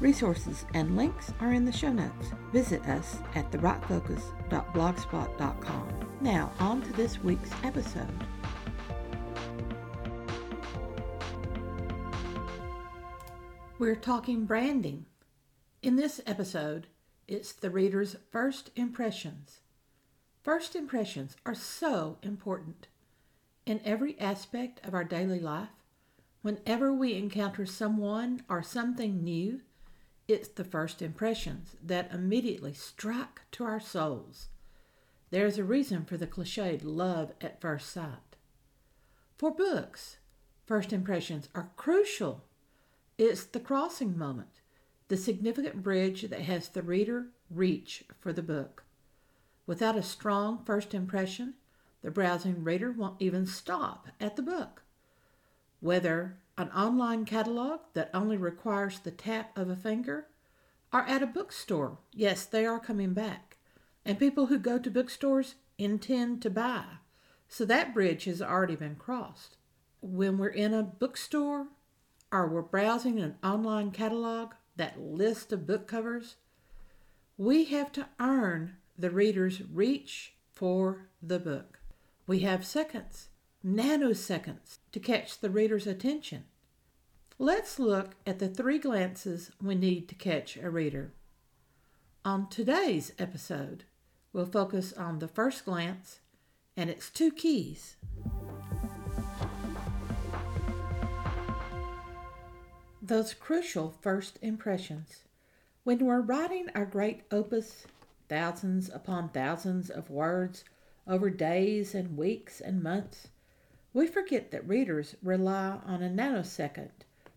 Resources and links are in the show notes. Visit us at thewritefocus.blogspot.com. Now, on to this week's episode. We're talking branding. In this episode, it's the reader's first impressions. First impressions are so important. In every aspect of our daily life, whenever we encounter someone or something new, it's the first impressions that immediately strike to our souls. There's a reason for the cliched love at first sight. For books, first impressions are crucial. It's the crossing moment, the significant bridge that has the reader reach for the book. Without a strong first impression, the browsing reader won't even stop at the book. Whether an online catalog that only requires the tap of a finger, or at a bookstore. Yes, they are coming back. And people who go to bookstores intend to buy. So that bridge has already been crossed. When we're in a bookstore or we're browsing an online catalog, that list of book covers, we have to earn the reader's reach for the book. We have seconds, nanoseconds, to catch the reader's attention. Let's look at the three glances we need to catch a reader. On today's episode, we'll focus on the first glance and its two keys. Those crucial first impressions. When we're writing our great opus, thousands upon thousands of words over days and weeks and months, we forget that readers rely on a nanosecond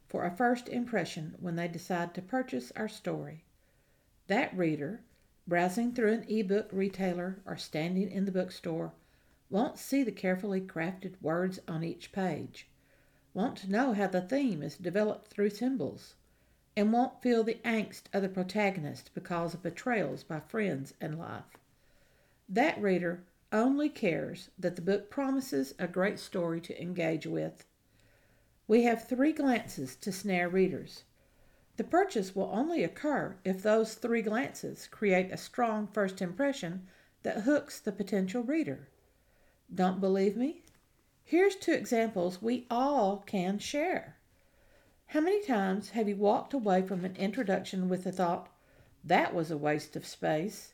for a first impression when they decide to purchase our story. That reader, browsing through an ebook retailer or standing in the bookstore, won't see the carefully crafted words on each page, won't know how the theme is developed through symbols, and won't feel the angst of the protagonist because of betrayals by friends and life. That reader only cares that the book promises a great story to engage with. We have three glances to snare readers. The purchase will only occur if those three glances create a strong first impression that hooks the potential reader. Don't believe me? Here's two examples we all can share. How many times have you walked away from an introduction with the thought, that was a waste of space?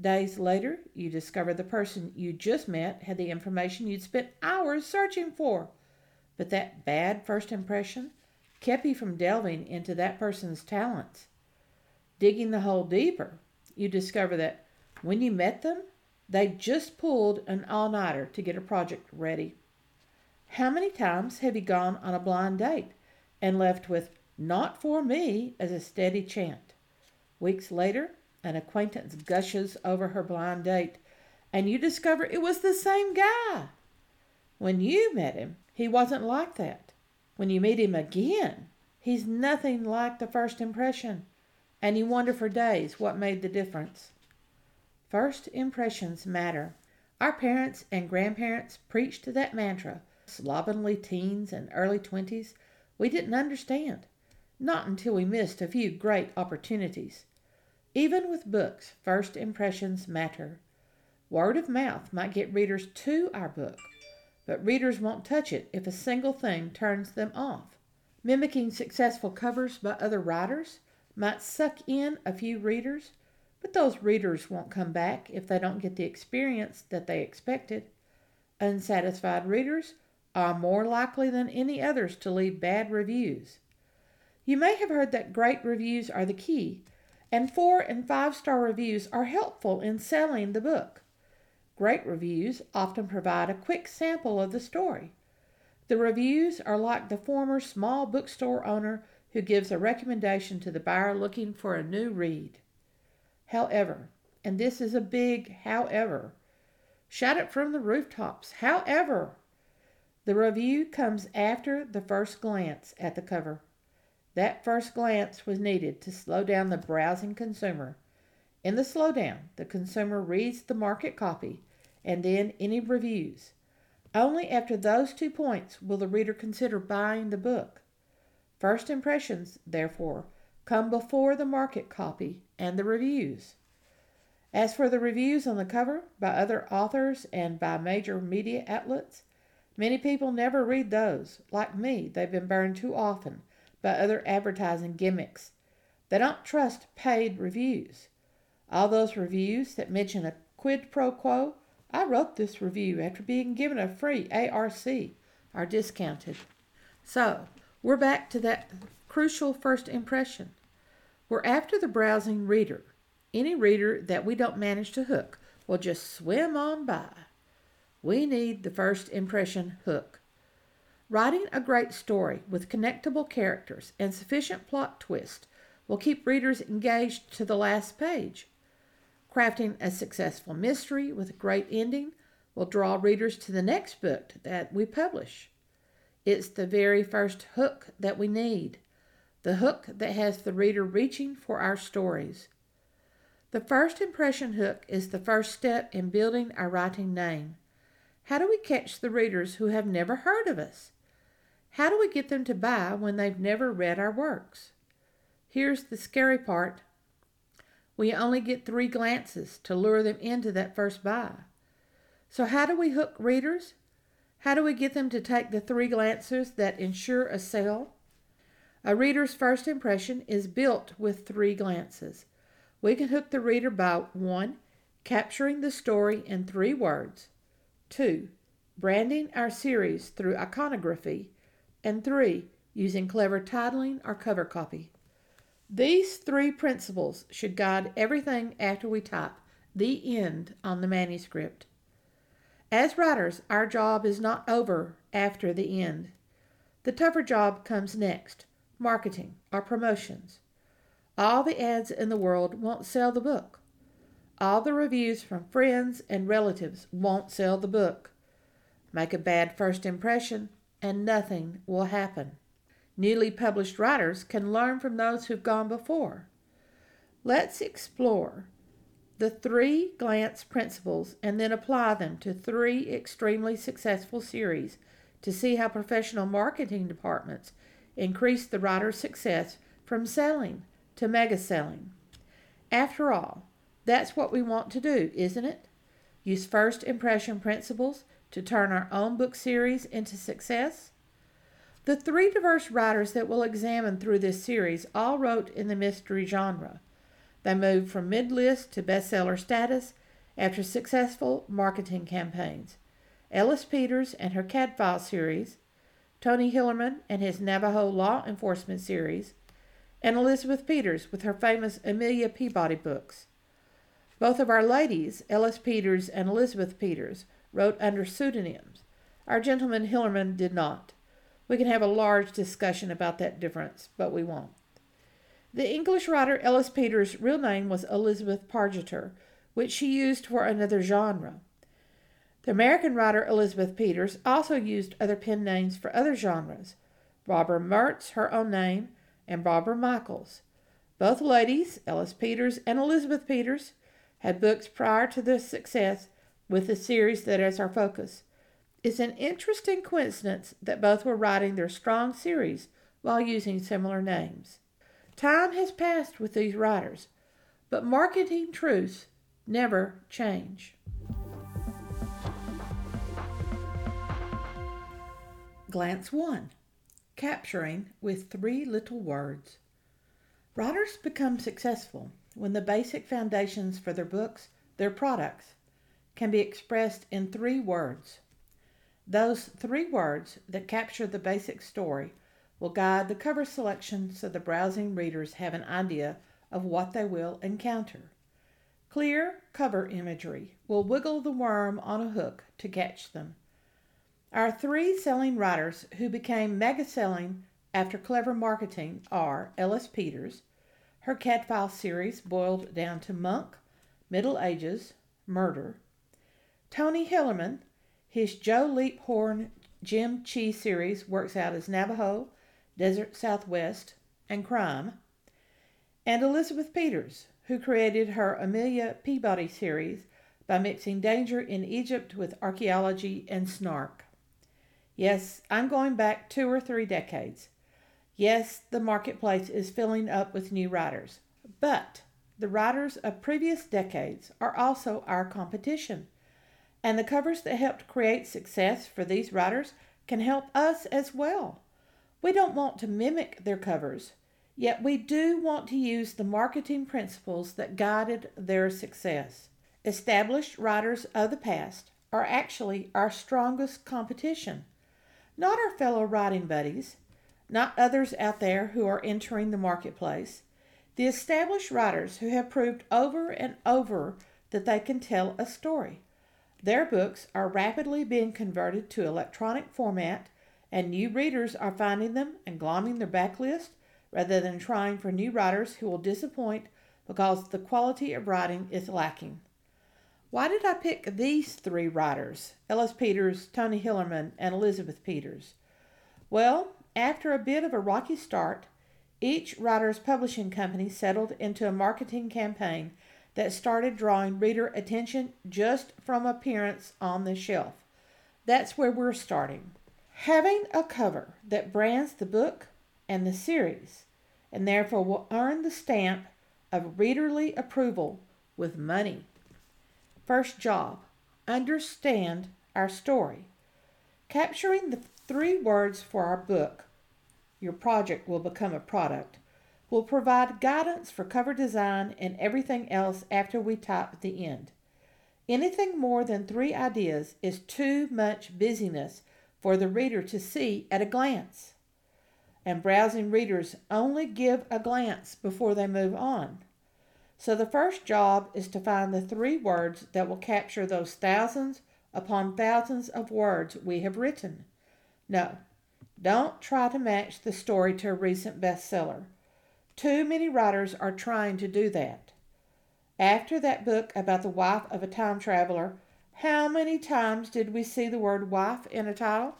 Days later, you discover the person you just met had the information you'd spent hours searching for. But that bad first impression kept you from delving into that person's talents. Digging the hole deeper, you discover that when you met them, they just pulled an all nighter to get a project ready. How many times have you gone on a blind date and left with not for me as a steady chant. Weeks later, an acquaintance gushes over her blind date, and you discover it was the same guy. When you met him, he wasn't like that. When you meet him again, he's nothing like the first impression, and you wonder for days what made the difference. First impressions matter. Our parents and grandparents preached that mantra. Slovenly teens and early twenties we didn't understand, not until we missed a few great opportunities. Even with books, first impressions matter. Word of mouth might get readers to our book, but readers won't touch it if a single thing turns them off. Mimicking successful covers by other writers might suck in a few readers, but those readers won't come back if they don't get the experience that they expected. Unsatisfied readers are more likely than any others to leave bad reviews. You may have heard that great reviews are the key, and four and five star reviews are helpful in selling the book. Great reviews often provide a quick sample of the story. The reviews are like the former small bookstore owner who gives a recommendation to the buyer looking for a new read. However, and this is a big however, Shout it from the rooftops. However, the review comes after the first glance at the cover. That first glance was needed to slow down the browsing consumer. In the slowdown, the consumer reads the market copy and then any reviews. Only after those two points will the reader consider buying the book. First impressions, therefore, come before the market copy and the reviews. As for the reviews on the cover by other authors and by major media outlets, many people never read those. Like me, they've been burned too often by other advertising gimmicks. They don't trust paid reviews. All those reviews that mention a quid pro quo, I wrote this review after being given a free ARC, are discounted. So, we're back to that crucial first impression. We're after the browsing reader. Any reader that we don't manage to hook will just swim on by. We need the first impression hook. Writing a great story with connectable characters and sufficient plot twist will keep readers engaged to the last page. Crafting a successful mystery with a great ending will draw readers to the next book that we publish. It's the very first hook that we need, the hook that has the reader reaching for our stories. The first impression hook is the first step in building our writing name. How do we catch the readers who have never heard of us? How do we get them to buy when they've never read our works? Here's the scary part we only get three glances to lure them into that first buy. So, how do we hook readers? How do we get them to take the three glances that ensure a sale? A reader's first impression is built with three glances. We can hook the reader by 1. Capturing the story in three words, 2. Branding our series through iconography, and 3. Using clever titling or cover copy. These three principles should guide everything after we type the end on the manuscript. As writers, our job is not over after the end. The tougher job comes next marketing or promotions. All the ads in the world won't sell the book. All the reviews from friends and relatives won't sell the book. Make a bad first impression, and nothing will happen. Newly published writers can learn from those who've gone before. Let's explore the three glance principles and then apply them to three extremely successful series to see how professional marketing departments increase the writer's success from selling to mega selling. After all, that's what we want to do, isn't it? Use first impression principles to turn our own book series into success? The three diverse writers that we'll examine through this series all wrote in the mystery genre. They moved from mid list to bestseller status after successful marketing campaigns. Ellis Peters and her Cadfael series, Tony Hillerman and his Navajo law enforcement series, and Elizabeth Peters with her famous Amelia Peabody books. Both of our ladies, Ellis Peters and Elizabeth Peters, wrote under pseudonyms. Our gentleman Hillerman did not. We can have a large discussion about that difference, but we won't. The English writer Ellis Peters' real name was Elizabeth Pargeter, which she used for another genre. The American writer Elizabeth Peters also used other pen names for other genres Barbara Mertz, her own name, and Barbara Michaels. Both ladies, Ellis Peters and Elizabeth Peters, had books prior to their success with the series that is our focus. It's an interesting coincidence that both were writing their strong series while using similar names. Time has passed with these writers, but marketing truths never change. Glance 1 Capturing with Three Little Words. Writers become successful when the basic foundations for their books, their products, can be expressed in three words those three words that capture the basic story will guide the cover selection so the browsing readers have an idea of what they will encounter. Clear cover imagery will wiggle the worm on a hook to catch them. Our three selling writers who became mega selling after clever marketing are Ellis Peters, her Cadfael series boiled down to monk, Middle Ages, murder, Tony Hillerman, his Joe Leaphorn Jim Chee series works out as Navajo, Desert Southwest, and crime. And Elizabeth Peters, who created her Amelia Peabody series by mixing danger in Egypt with archaeology and snark. Yes, I'm going back two or three decades. Yes, the marketplace is filling up with new writers, but the writers of previous decades are also our competition. And the covers that helped create success for these writers can help us as well. We don't want to mimic their covers, yet we do want to use the marketing principles that guided their success. Established writers of the past are actually our strongest competition, not our fellow writing buddies, not others out there who are entering the marketplace. The established writers who have proved over and over that they can tell a story. Their books are rapidly being converted to electronic format, and new readers are finding them and glomming their backlist rather than trying for new writers who will disappoint because the quality of writing is lacking. Why did I pick these three writers, Ellis Peters, Tony Hillerman, and Elizabeth Peters? Well, after a bit of a rocky start, each writer's publishing company settled into a marketing campaign that started drawing reader attention just from appearance on the shelf. That's where we're starting. Having a cover that brands the book and the series, and therefore will earn the stamp of readerly approval with money. First job understand our story. Capturing the three words for our book, your project will become a product, will provide guidance for cover design and everything else after we type the end. Anything more than three ideas is too much busyness for the reader to see at a glance. And browsing readers only give a glance before they move on. So the first job is to find the three words that will capture those thousands upon thousands of words we have written. No, don't try to match the story to a recent bestseller. Too many writers are trying to do that. After that book about the wife of a time traveler, how many times did we see the word wife in a title?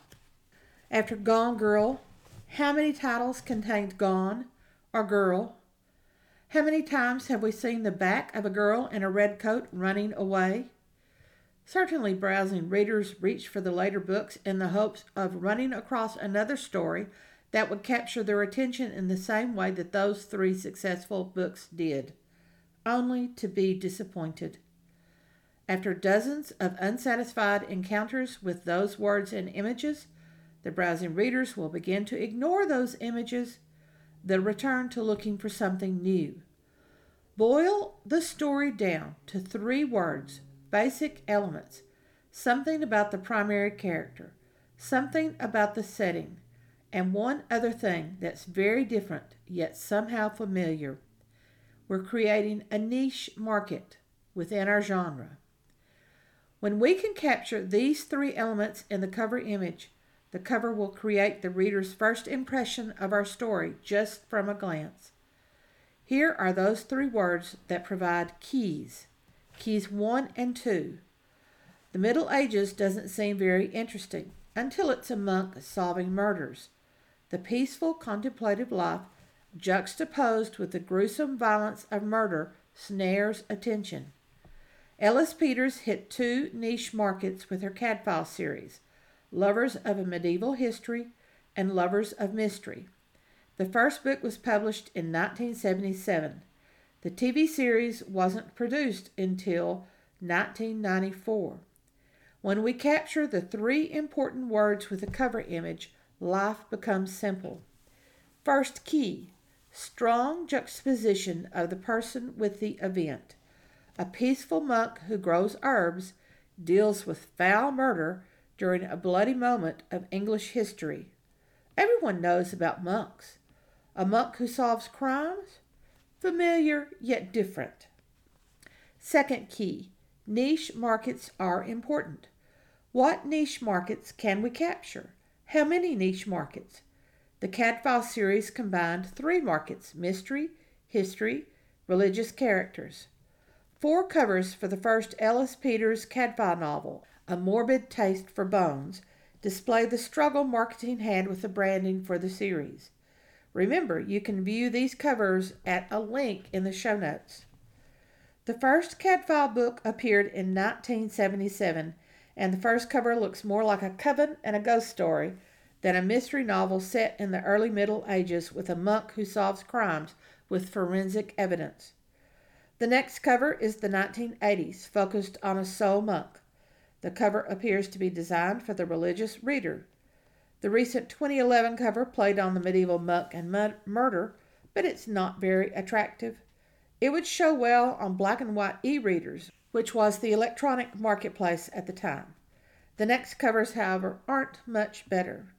After Gone Girl, how many titles contained gone or girl? How many times have we seen the back of a girl in a red coat running away? Certainly, browsing readers reach for the later books in the hopes of running across another story that would capture their attention in the same way that those three successful books did, only to be disappointed. After dozens of unsatisfied encounters with those words and images, the browsing readers will begin to ignore those images, they'll return to looking for something new. Boil the story down to three words, basic elements something about the primary character, something about the setting, and one other thing that's very different yet somehow familiar. We're creating a niche market within our genre. When we can capture these three elements in the cover image, the cover will create the reader's first impression of our story just from a glance. Here are those three words that provide keys keys one and two. The Middle Ages doesn't seem very interesting until it's a monk solving murders the peaceful contemplative life juxtaposed with the gruesome violence of murder snares attention. Ellis Peters hit two niche markets with her Cadfael series Lovers of a Medieval History and Lovers of Mystery. The first book was published in 1977. The TV series wasn't produced until 1994. When we capture the three important words with a cover image, life becomes simple. First key strong juxtaposition of the person with the event. A peaceful monk who grows herbs deals with foul murder during a bloody moment of English history. Everyone knows about monks. A monk who solves crimes? Familiar yet different. Second key niche markets are important. What niche markets can we capture? How many niche markets? The Cadfael series combined three markets mystery, history, religious characters. Four covers for the first Ellis Peters Cadfael novel, A Morbid Taste for Bones, display the struggle marketing had with the branding for the series. Remember, you can view these covers at a link in the show notes. The first Cadfael book appeared in 1977, and the first cover looks more like a coven and a ghost story than a mystery novel set in the early Middle Ages with a monk who solves crimes with forensic evidence. The next cover is the 1980s, focused on a sole monk. The cover appears to be designed for the religious reader. The recent 2011 cover played on the medieval monk and murder, but it's not very attractive. It would show well on black and white e readers, which was the electronic marketplace at the time. The next covers, however, aren't much better.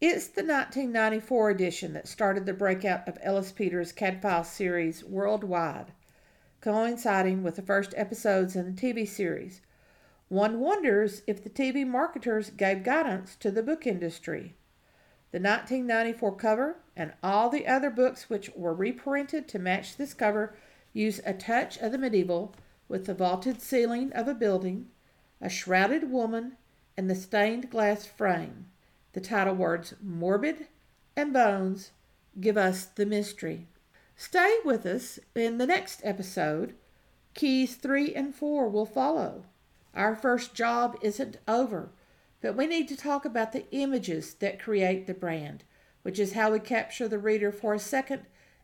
It's the 1994 edition that started the breakout of Ellis Peters' Cadfael series worldwide, coinciding with the first episodes in the TV series. One wonders if the TV marketers gave guidance to the book industry. The 1994 cover and all the other books which were reprinted to match this cover use a touch of the medieval with the vaulted ceiling of a building, a shrouded woman, and the stained glass frame. The title words Morbid and Bones give us the mystery. Stay with us in the next episode. Keys 3 and 4 will follow. Our first job isn't over, but we need to talk about the images that create the brand, which is how we capture the reader for a second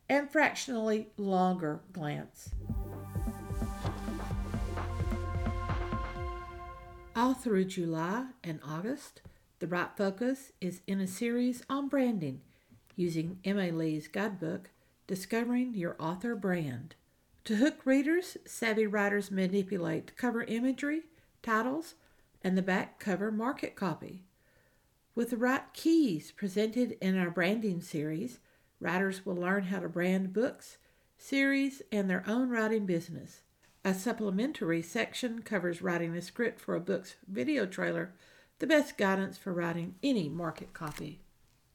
and fractionally longer glance. All through July and August, the Write Focus is in a series on branding using Emma Lee's guidebook, Discovering Your Author Brand. To hook readers, savvy writers manipulate cover imagery, titles, and the back cover market copy. With the right keys presented in our branding series, writers will learn how to brand books, series, and their own writing business. A supplementary section covers writing a script for a book's video trailer the best guidance for writing any market copy.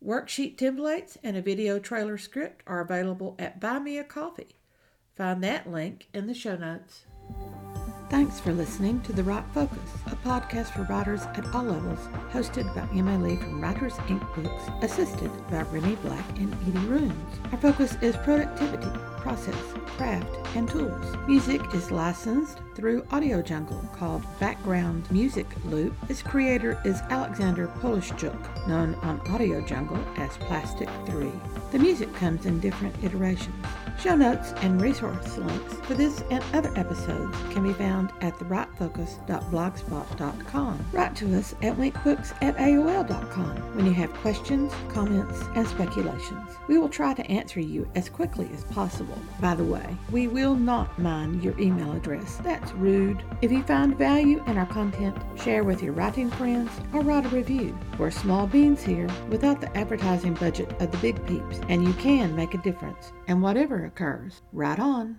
Worksheet templates and a video trailer script are available at Buy Me a Coffee. Find that link in the show notes. Thanks for listening to The Write Focus, a podcast for writers at all levels, hosted by Emma Lee from Writers Inc. Books, assisted by Renee Black and Edie Runes. Our focus is productivity, process, craft, and tools. Music is licensed through Audio Jungle called Background Music Loop. Its creator is Alexander Polishchuk, known on Audio Jungle as Plastic 3. The music comes in different iterations. Show notes and resource links for this and other episodes can be found at thewritefocus.blogspot.com. Write to us at winkbooks at AOL.com when you have questions, comments, and speculations. We will try to answer you as quickly as possible. By the way, we will not mind your email address. That's rude. If you find value in our content, share with your writing friends or write a review. We're small beans here without the advertising budget of the big peeps, and you can make a difference. And whatever occurs, right on.